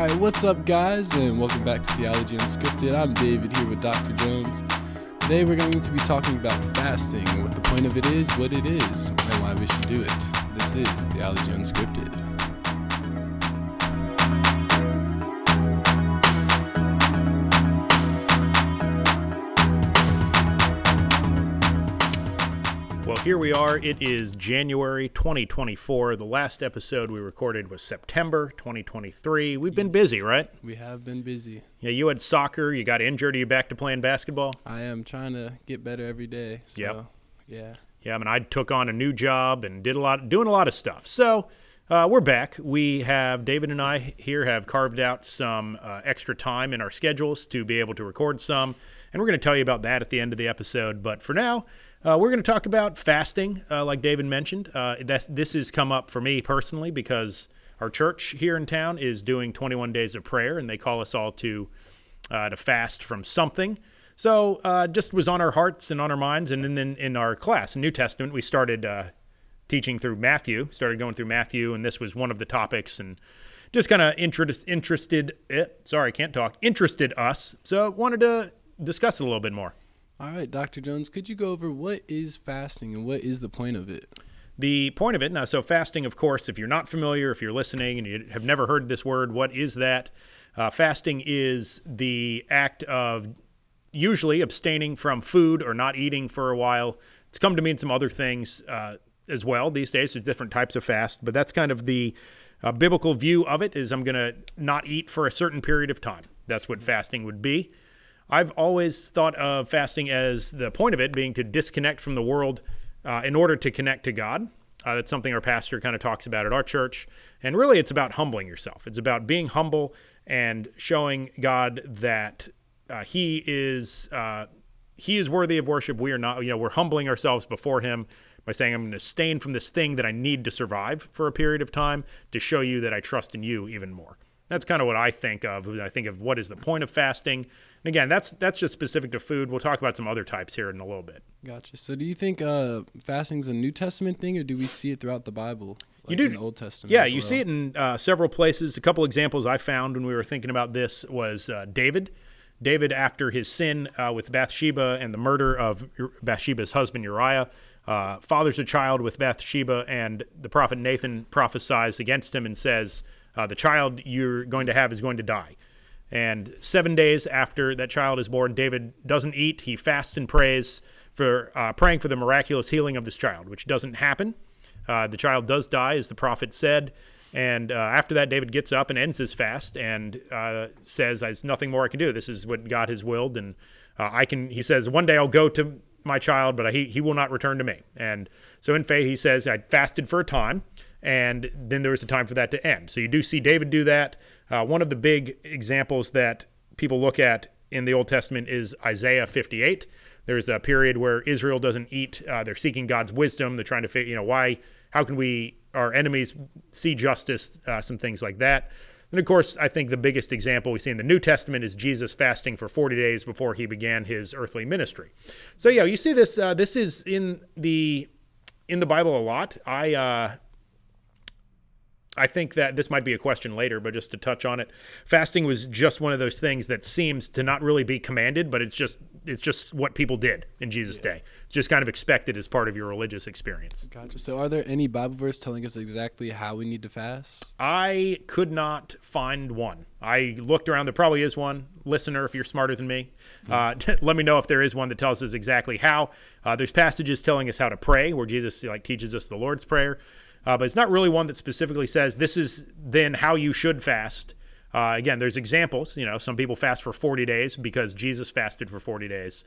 All right, what's up, guys, and welcome back to Theology Unscripted. I'm David here with Dr. Jones. Today, we're going to be talking about fasting and what the point of it is, what it is, and why we should do it. This is Theology Unscripted. Here we are. It is January 2024. The last episode we recorded was September 2023. We've been busy, right? We have been busy. Yeah, you had soccer, you got injured, are you back to playing basketball? I am trying to get better every day. So, Yep. yeah. Yeah, I mean, I took on a new job and did a lot, doing a lot of stuff. So uh, we're back. We have David and I here have carved out some uh, extra time in our schedules to be able to record some, and we're going to tell you about that at the end of the episode. But for now, uh, we're going to talk about fasting, uh, like David mentioned. Uh, this has come up for me personally because our church here in town is doing 21 days of prayer, and they call us all to uh, to fast from something. So uh, just was on our hearts and on our minds. And then in, our class, in New Testament, we started uh, teaching through Matthew, started going through Matthew, and this was one of the topics and just kind of interest, interested, eh, sorry, can't talk, interested us. So wanted to discuss it a little bit more. All right, Dr. Jones, could you go over what is fasting and what is the point of it? The point of it now, so fasting, of course, if you're not familiar, if you're listening and you have never heard this word, what is that? Uh, fasting is the act of usually abstaining from food or not eating for a while. It's come to mean some other things uh, as well these days. There's different types of fast, but that's kind of the uh, biblical view of it. Is I'm going to not eat for a certain period of time. That's what fasting would be. I've always thought of fasting as the point of it being to disconnect from the world uh, in order to connect to God. Uh, that's something our pastor kind of talks about at our church. And really, it's about humbling yourself. It's about being humble and showing God that uh, He is uh, He is worthy of worship. We are not. You know, we're humbling ourselves before Him by saying, "I'm going to abstain from this thing that I need to survive for a period of time to show you that I trust in You even more." That's kind of what I think of when I think of what is the point of fasting. And again, that's that's just specific to food. We'll talk about some other types here in a little bit. Gotcha. So, do you think uh, fasting's a New Testament thing, or do we see it throughout the Bible? You do- in the Old Testament. Yeah, as you see it in uh, several places. A couple examples I found when we were thinking about this was uh, David. David, after his sin uh, with Bathsheba and the murder of Bathsheba's husband Uriah, uh, fathers a child with Bathsheba, and the prophet Nathan prophesies against him and says, uh, "The child you're going to have is going to die." And seven days after that child is born, David doesn't eat. He fasts and prays for uh, praying for the miraculous healing of this child, which doesn't happen. Uh, the child does die, as the prophet said. And uh, after that, David gets up and ends his fast and uh, says, "There's nothing more I can do. This is what God has willed, and uh, I can." He says, "One day I'll go to my child, but he he will not return to me." And so in faith, he says, "I fasted for a time." And then there was a time for that to end. So you do see David do that. Uh, one of the big examples that people look at in the Old Testament is Isaiah 58. There's a period where Israel doesn't eat. Uh, they're seeking God's wisdom. They're trying to figure, you know, why, how can we, our enemies, see justice, uh, some things like that. And of course, I think the biggest example we see in the New Testament is Jesus fasting for 40 days before he began his earthly ministry. So yeah, you see this. Uh, this is in the in the Bible a lot. I uh, I think that this might be a question later, but just to touch on it, fasting was just one of those things that seems to not really be commanded, but it's just it's just what people did in Jesus' day. It's just kind of expected as part of your religious experience. Gotcha. So, are there any Bible verse telling us exactly how we need to fast? I could not find one. I looked around. There probably is one. Listener, if you're smarter than me, uh, let me know if there is one that tells us exactly how. Uh, there's passages telling us how to pray, where Jesus like teaches us the Lord's prayer, uh, but it's not really one that specifically says this is then how you should fast. Uh, again, there's examples. You know, some people fast for 40 days because Jesus fasted for 40 days.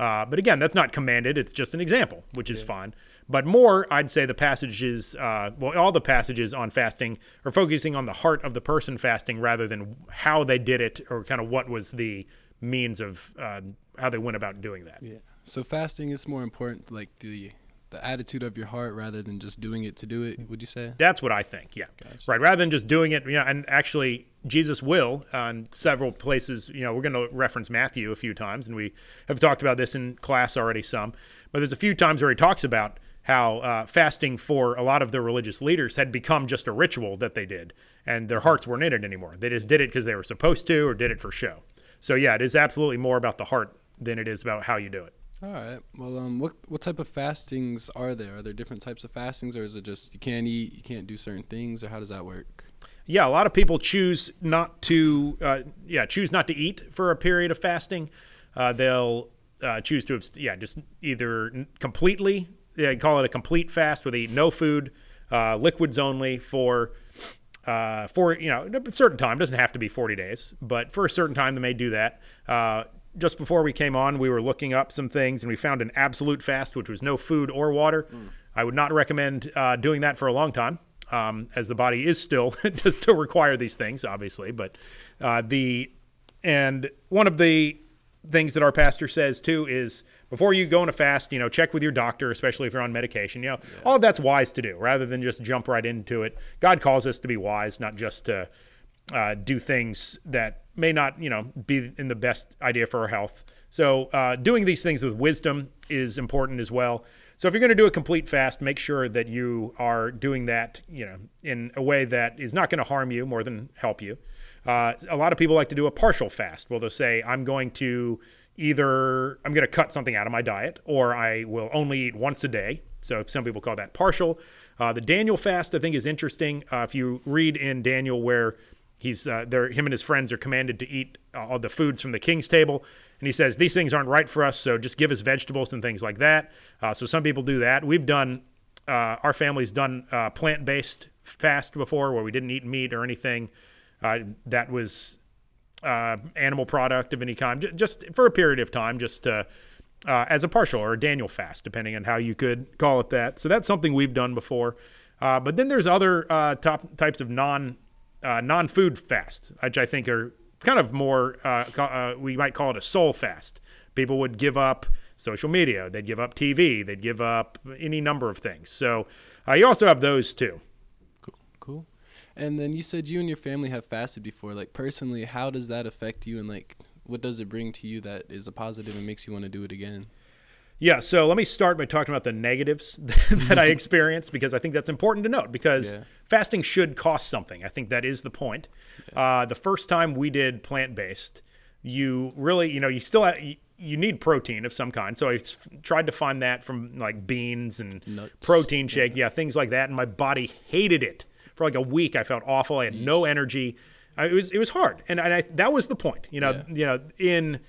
Uh, but again, that's not commanded. It's just an example, which is fine. But more, I'd say the passages, uh, well, all the passages on fasting are focusing on the heart of the person fasting rather than how they did it or kind of what was the means of uh, how they went about doing that. Yeah. So, fasting is more important, like the the attitude of your heart, rather than just doing it to do it. Would you say? That's what I think. Yeah, Gotcha. right. Rather than just doing it, you know, and actually, Jesus will on several places. You know, we're going to reference Matthew a few times, and we have talked about this in class already some. But there's a few times where he talks about how uh, fasting for a lot of the religious leaders had become just a ritual that they did, and their hearts weren't in it anymore. They just did it because they were supposed to or did it for show. So yeah, it is absolutely more about the heart than it is about how you do it. All right. Well, um, what what type of fastings are there? Are there different types of fastings, or is it just you can't eat, you can't do certain things, or how does that work? Yeah, a lot of people choose not to. Uh, yeah, choose not to eat for a period of fasting. Uh, they'll uh, choose to. Yeah, just either completely yeah, call it a complete fast where they eat no food, uh, liquids only for uh, for you know a certain time. It doesn't have to be 40 days, but for a certain time they may do that. Just before we came on, we were looking up some things and we found an absolute fast, which was no food or water. Mm. I would not recommend uh, doing that for a long time, um, as the body is still does still require these things, obviously. But uh, the and one of the things that our pastor says too is before you go on a fast, you know, check with your doctor, especially if you're on medication. You know, yeah. all of that's wise to do rather than just jump right into it. God calls us to be wise, not just to uh, do things that may not, you know, be in the best idea for our health. So, uh, doing these things with wisdom is important as well. So, if you're going to do a complete fast, make sure that you are doing that, you know, in a way that is not going to harm you more than help you. Uh, a lot of people like to do a partial fast. Well, they'll say, I'm going to either I'm going to cut something out of my diet or I will only eat once a day. So some people call that partial. Uh, the Daniel fast, I think, is interesting. Uh, if you read in Daniel where he's uh, there, him and his friends are commanded to eat uh, all the foods from the king's table, and he says these things aren't right for us, so just give us vegetables and things like that. Uh, so some people do that. We've done, uh, our family's done plant-based fast before, where we didn't eat meat or anything. that was uh, animal product of any kind, just for a period of time, just uh, as a partial or a Daniel fast, depending on how you could call it that. So that's something we've done before. Uh, but then there's other uh, top types of non uh, non food fasts, which I think are kind of more uh, uh, we might call it a soul fast. People would give up social media, they'd give up TV, they'd give up any number of things. So uh, you also have those too. Cool. Cool. And then you said you and your family have fasted before. Like personally, how does that affect you, and like what does it bring to you that is a positive and makes you want to do it again? Yeah, so let me start by talking about the negatives that I experienced because I think that's important to note because yeah. fasting should cost something. I think that is the point. Yeah. Uh, the first time we did plant based, you really, you know, you still have, you need protein of some kind. So I tried to find that from like beans and Nuts. protein shake, yeah. yeah, things like that, and my body hated it for like a week. I felt awful. I had Yeesh. no energy. I, it was it was hard, and, and I, that was the point. You know, you know, in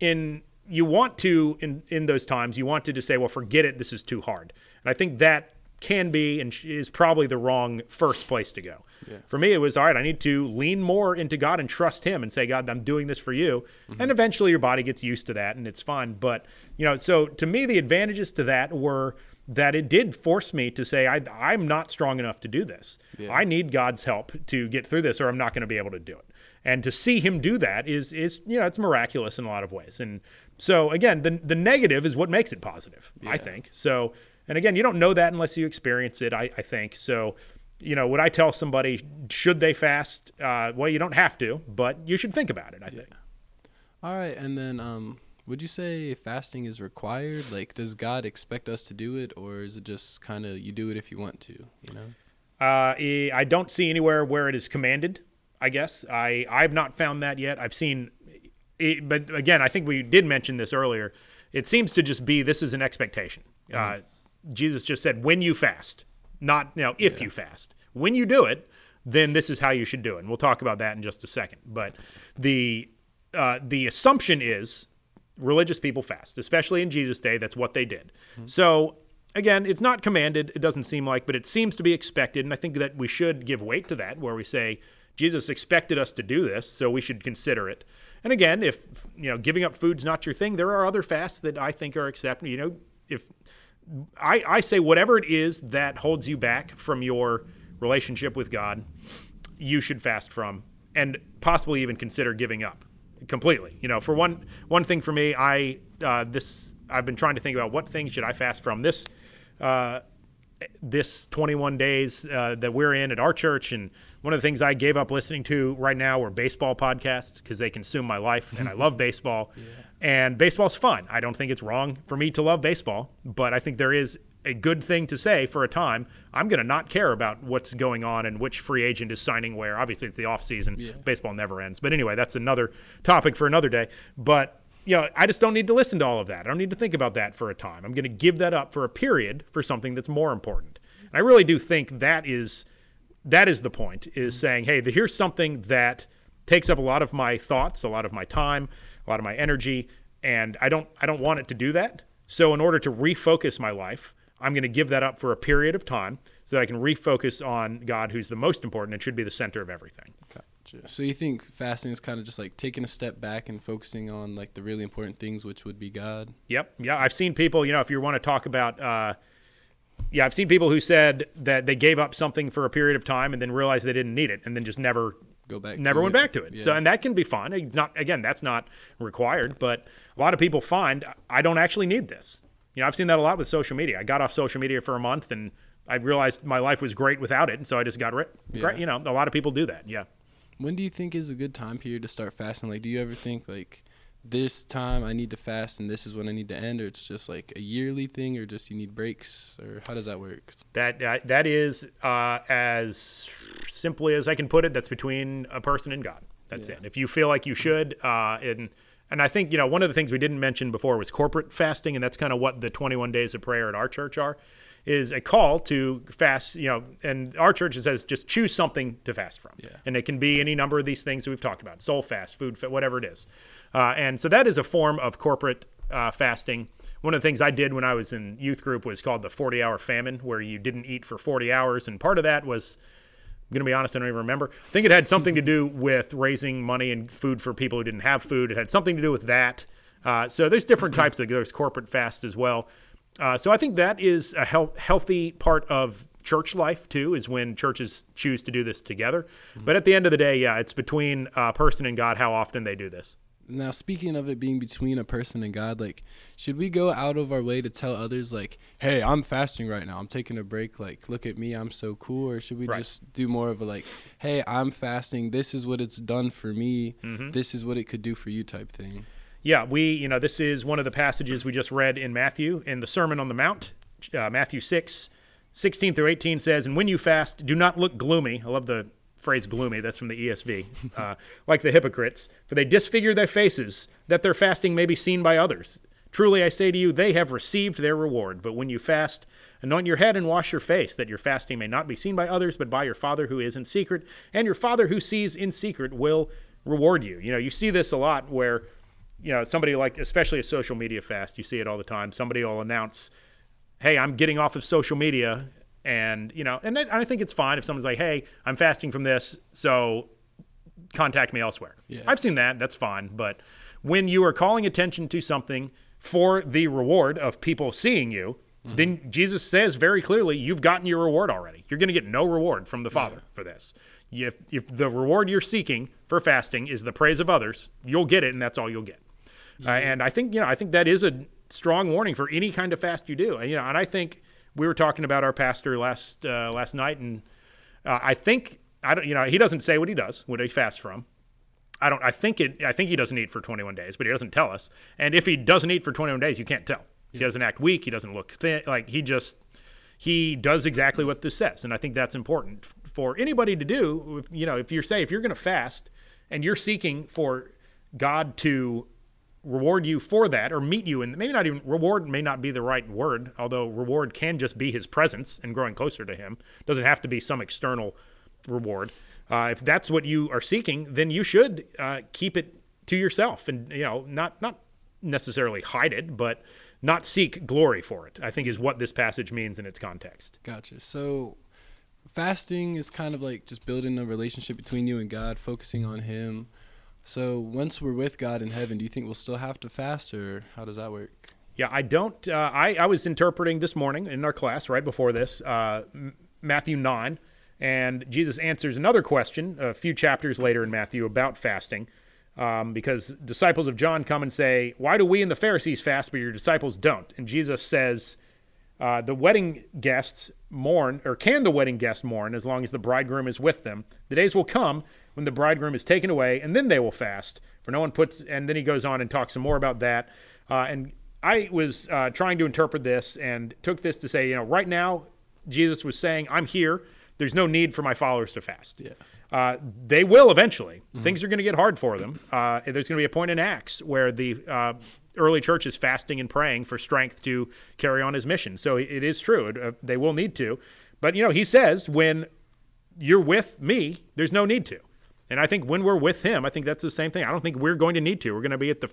in you want to in in those times you want to just say, well, forget it. This is too hard. And I think that can be and is probably the wrong first place to go. Yeah. For me, it was all right. I need to lean more into God and trust Him and say, God, I'm doing this for you. Mm-hmm. And eventually, your body gets used to that, and it's fine. But you know, so to me, the advantages to that were that it did force me to say I, I'm not strong enough to do this. Yeah. I need God's help to get through this, or I'm not going to be able to do it. And to see Him do that is is you know it's miraculous in a lot of ways. And so again, the the negative is what makes it positive. Yeah. I think so. And again, you don't know that unless you experience it. I, I think so. You know, would I tell somebody should they fast? Uh, well, you don't have to, but you should think about it. I yeah. think. All right, and then um, would you say fasting is required? Like, does God expect us to do it, or is it just kind of you do it if you want to? You know. Uh, I don't see anywhere where it is commanded. I guess I I've not found that yet. I've seen, it, but again, I think we did mention this earlier. It seems to just be this is an expectation. Mm-hmm. Uh, Jesus just said when you fast, not you know if yeah. you fast. When you do it, then this is how you should do it. And we'll talk about that in just a second. But the uh, the assumption is religious people fast, especially in Jesus' day. That's what they did. Mm-hmm. So, again, it's not commanded, it doesn't seem like, but it seems to be expected. And I think that we should give weight to that, where we say, Jesus expected us to do this, so we should consider it. And again, if you know giving up food's not your thing, there are other fasts that I think are acceptable. You know, if I, I say whatever it is that holds you back from your relationship with God, you should fast from, and possibly even consider giving up completely. You know, for one one thing for me, I uh, this I've been trying to think about what things should I fast from. This uh, this 21 days uh, that we're in at our church. And one of the things I gave up listening to right now were baseball podcasts because they consume my life, and I love baseball. Yeah. And baseball's fun. I don't think it's wrong for me to love baseball, but I think there is a good thing to say for a time. I'm going to not care about what's going on and which free agent is signing where. Obviously, it's the off season. Yeah. Baseball never ends. But anyway, that's another topic for another day. But you know, I just don't need to listen to all of that. I don't need to think about that for a time. I'm going to give that up for a period for something that's more important. And I really do think that is that is the point is mm-hmm. saying, hey, here's something that takes up a lot of my thoughts, a lot of my time, a lot of my energy, and I don't I don't want it to do that. So in order to refocus my life, I'm going to give that up for a period of time so that I can refocus on God who's the most important and should be the center of everything. Okay. So you think fasting is kind of just like taking a step back and focusing on like the really important things, which would be God. Yep. Yeah, I've seen people. You know, if you want to talk about, uh, yeah, I've seen people who said that they gave up something for a period of time and then realized they didn't need it, and then just never go back. Never went it. back to it. Yeah. So, and that can be fun. It's not again, that's not required, but a lot of people find I don't actually need this. You know, I've seen that a lot with social media. I got off social media for a month and I realized my life was great without it, and so I just got rid. Yeah. You know, a lot of people do that. Yeah. When do you think is a good time period to start fasting? Like, do you ever think like this time I need to fast and this is when I need to end, or it's just like a yearly thing, or just you need breaks, or how does that work? That that is uh, as simply as I can put it. That's between a person and God. That's yeah. it. If you feel like you should, uh, and and I think you know one of the things we didn't mention before was corporate fasting, and that's kind of what the 21 days of prayer at our church are is a call to fast, you know, and our church says just choose something to fast from. Yeah. And it can be any number of these things that we've talked about soul fast, food, whatever it is. Uh, and so that is a form of corporate uh, fasting. One of the things I did when I was in youth group was called the 40 hour famine, where you didn't eat for 40 hours. And part of that was, I'm going to be honest, I don't even remember. I think it had something to do with raising money and food for people who didn't have food. It had something to do with that. Uh, so there's different types of there's corporate fast as well. Uh, so I think that is a he- healthy part of church life too, is when churches choose to do this together. Mm-hmm. But at the end of the day, yeah, it's between a person and God how often they do this. Now, speaking of it being between a person and God, like, should we go out of our way to tell others, like, hey, I'm fasting right now, I'm taking a break, like, look at me, I'm so cool? Or should we right. just do more of a, like, hey, I'm fasting, this is what it's done for me, mm-hmm. this is what it could do for you type thing? Yeah, we, you know, this is one of the passages we just read in Matthew in the Sermon on the Mount, uh, Matthew 6, 16 through 18 says, And when you fast, do not look gloomy. I love the phrase gloomy, that's from the ESV, uh, like the hypocrites, for they disfigure their faces, that their fasting may be seen by others. Truly I say to you, they have received their reward. But when you fast, anoint your head and wash your face, that your fasting may not be seen by others, but by your Father who is in secret. And your Father who sees in secret will reward you. You know, you see this a lot where you know, somebody like, especially a social media fast, you see it all the time. Somebody will announce, "Hey, I'm getting off of social media," and you know, and I think it's fine if someone's like, "Hey, I'm fasting from this, so contact me elsewhere." Yeah. I've seen that. That's fine. But when you are calling attention to something for the reward of people seeing you, mm-hmm. then Jesus says very clearly, "You've gotten your reward already. You're going to get no reward from the Father yeah. for this." If, if the reward you're seeking for fasting is the praise of others, you'll get it, and that's all you'll get. Uh, and I think you know I think that is a strong warning for any kind of fast you do. And, you know, and I think we were talking about our pastor last uh, last night, and uh, I think I don't you know he doesn't say what he does what he fasts from. I don't. I think it. I think he doesn't eat for 21 days, but he doesn't tell us. And if he doesn't eat for 21 days, you can't tell. Yeah. He doesn't act weak. He doesn't look thin. Like he just he does exactly what this says, and I think that's important for anybody to do. You know, if you're say if you're going to fast and you're seeking for God to reward you for that or meet you and maybe not even reward may not be the right word although reward can just be his presence and growing closer to him. Doesn't have to be some external reward. Uh, if that's what you are seeking then you should uh, keep it to yourself and you know not not necessarily hide it but not seek glory for it i think is what this passage means in its context. Gotcha. So fasting is kind of like just building a relationship between you and god focusing on him so once we're with God in heaven, do you think we'll still have to fast, or how does that work? Yeah, I don't. Uh, I I was interpreting this morning in our class right before this uh, Matthew nine, and Jesus answers another question a few chapters later in Matthew about fasting, um, because disciples of John come and say, "Why do we and the Pharisees fast, but your disciples don't?" And Jesus says. Uh, the wedding guests mourn, or can the wedding guest mourn as long as the bridegroom is with them? The days will come when the bridegroom is taken away, and then they will fast. For no one puts, and then he goes on and talks some more about that. Uh, and I was uh, trying to interpret this and took this to say, you know, right now, Jesus was saying, I'm here. There's no need for my followers to fast. Yeah. Uh, they will eventually. Mm-hmm. Things are going to get hard for them. Uh, there's going to be a point in Acts where the uh, early church is fasting and praying for strength to carry on his mission. So it is true. Uh, they will need to. But, you know, he says, when you're with me, there's no need to. And I think when we're with him, I think that's the same thing. I don't think we're going to need to. We're going to be at the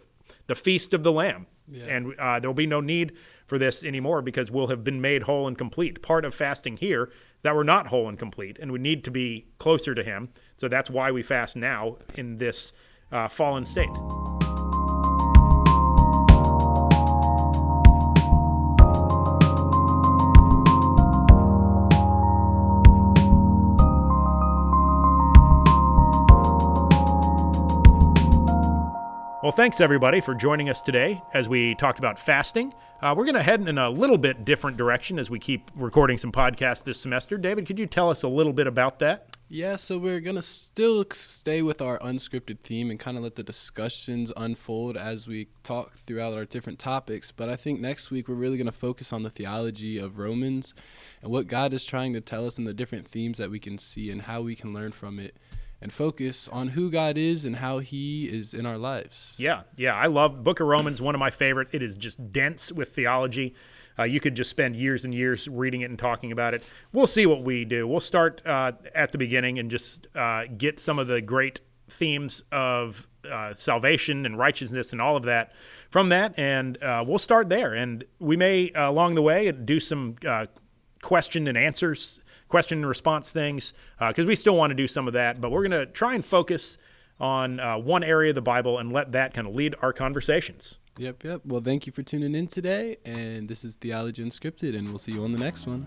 the feast of the Lamb, yeah. and uh, there'll be no need for this anymore because we'll have been made whole and complete. Part of fasting here is that we're not whole and complete, and we need to be closer to Him. So that's why we fast now in this uh, fallen state. Well, thanks everybody for joining us today as we talked about fasting. Uh, we're going to head in a little bit different direction as we keep recording some podcasts this semester. David, could you tell us a little bit about that? Yeah, so we're going to still stay with our unscripted theme and kind of let the discussions unfold as we talk throughout our different topics. But I think next week we're really going to focus on the theology of Romans and what God is trying to tell us and the different themes that we can see and how we can learn from it and focus on who God is and how He is in our lives. Yeah, yeah, I love Book of Romans. One of my favorite. It is just dense with theology. Uh, you could just spend years and years reading it and talking about it. We'll see what we do. We'll start uh, at the beginning and just uh, get some of the great themes of uh, salvation and righteousness and all of that from that, and uh, we'll start there. And we may uh, along the way do some question and answers question and response things because uh, we still want to do some of that, but we're going to try and focus on uh, one area of the Bible and let that kind of lead our conversations. Yep, yep. Well, thank you for tuning in today. And this is Theology Unscripted, and we'll see you on the next one.